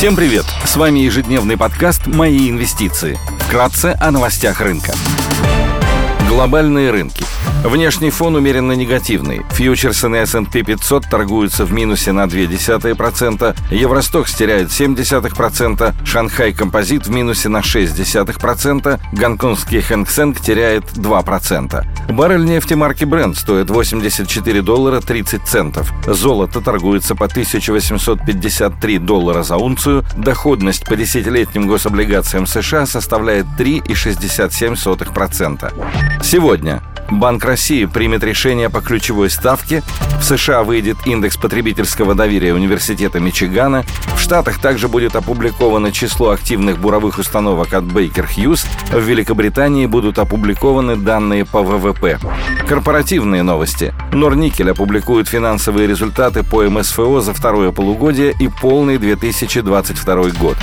Всем привет! С вами ежедневный подкаст «Мои инвестиции». Вкратце о новостях рынка. Глобальные рынки. Внешний фон умеренно негативный. Фьючерсы на S&P 500 торгуются в минусе на 0,2%, Евростокс теряет 0,7%, Шанхай Композит в минусе на 0,6%, гонконгский Хэнк теряет 2%. Баррель нефти марки Brent стоит 84 доллара 30 центов. Золото торгуется по 1853 доллара за унцию. Доходность по десятилетним гособлигациям США составляет 3,67%. Сегодня Банк России примет решение по ключевой ставке. В США выйдет индекс потребительского доверия Университета Мичигана. В Штатах также будет опубликовано число активных буровых установок от Baker Hughes. В Великобритании будут опубликованы данные по ВВП. Корпоративные новости. Норникель опубликует финансовые результаты по МСФО за второе полугодие и полный 2022 год.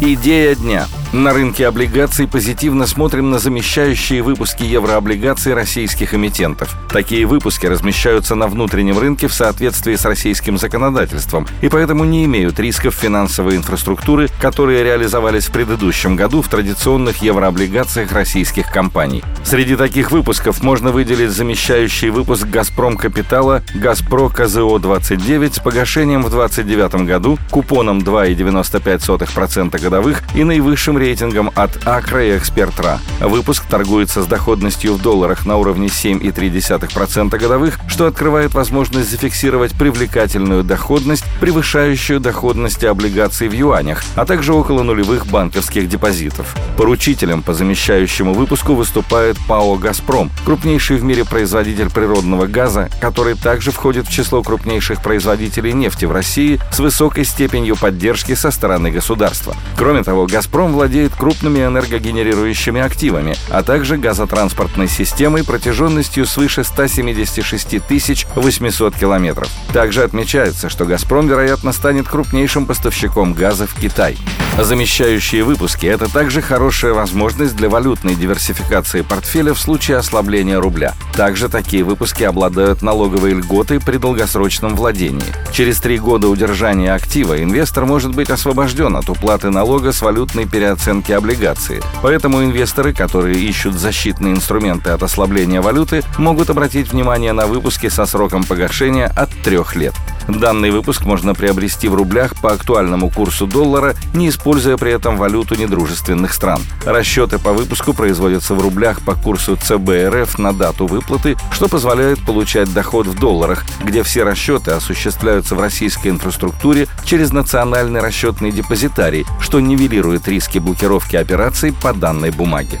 Идея дня. На рынке облигаций позитивно смотрим на замещающие выпуски еврооблигаций российских эмитентов. Такие выпуски размещаются на внутреннем рынке в соответствии с российским законодательством и поэтому не имеют рисков финансовой инфраструктуры, которые реализовались в предыдущем году в традиционных еврооблигациях российских компаний. Среди таких выпусков можно выделить замещающий выпуск «Газпром Капитала» «Газпро КЗО-29» с погашением в 2029 году, купоном 2,95% годовых и наивысшим рейтингом от Акра и Экспертра. Выпуск торгуется с доходностью в долларах на уровне 7,3% годовых, что открывает возможность зафиксировать привлекательную доходность, превышающую доходности облигаций в юанях, а также около нулевых банковских депозитов. Поручителем по замещающему выпуску выступает ПАО «Газпром», крупнейший в мире производитель природного газа, который также входит в число крупнейших производителей нефти в России с высокой степенью поддержки со стороны государства. Кроме того, «Газпром» владеет владеет крупными энергогенерирующими активами, а также газотранспортной системой протяженностью свыше 176 800 километров. Также отмечается, что «Газпром», вероятно, станет крупнейшим поставщиком газа в Китай. Замещающие выпуски – это также хорошая возможность для валютной диверсификации портфеля в случае ослабления рубля. Также такие выпуски обладают налоговой льготой при долгосрочном владении. Через три года удержания актива инвестор может быть освобожден от уплаты налога с валютной переоценки оценки облигации. Поэтому инвесторы, которые ищут защитные инструменты от ослабления валюты, могут обратить внимание на выпуски со сроком погашения от трех лет. Данный выпуск можно приобрести в рублях по актуальному курсу доллара, не используя при этом валюту недружественных стран. Расчеты по выпуску производятся в рублях по курсу ЦБРФ на дату выплаты, что позволяет получать доход в долларах, где все расчеты осуществляются в российской инфраструктуре через национальный расчетный депозитарий, что нивелирует риски блокировки операций по данной бумаге.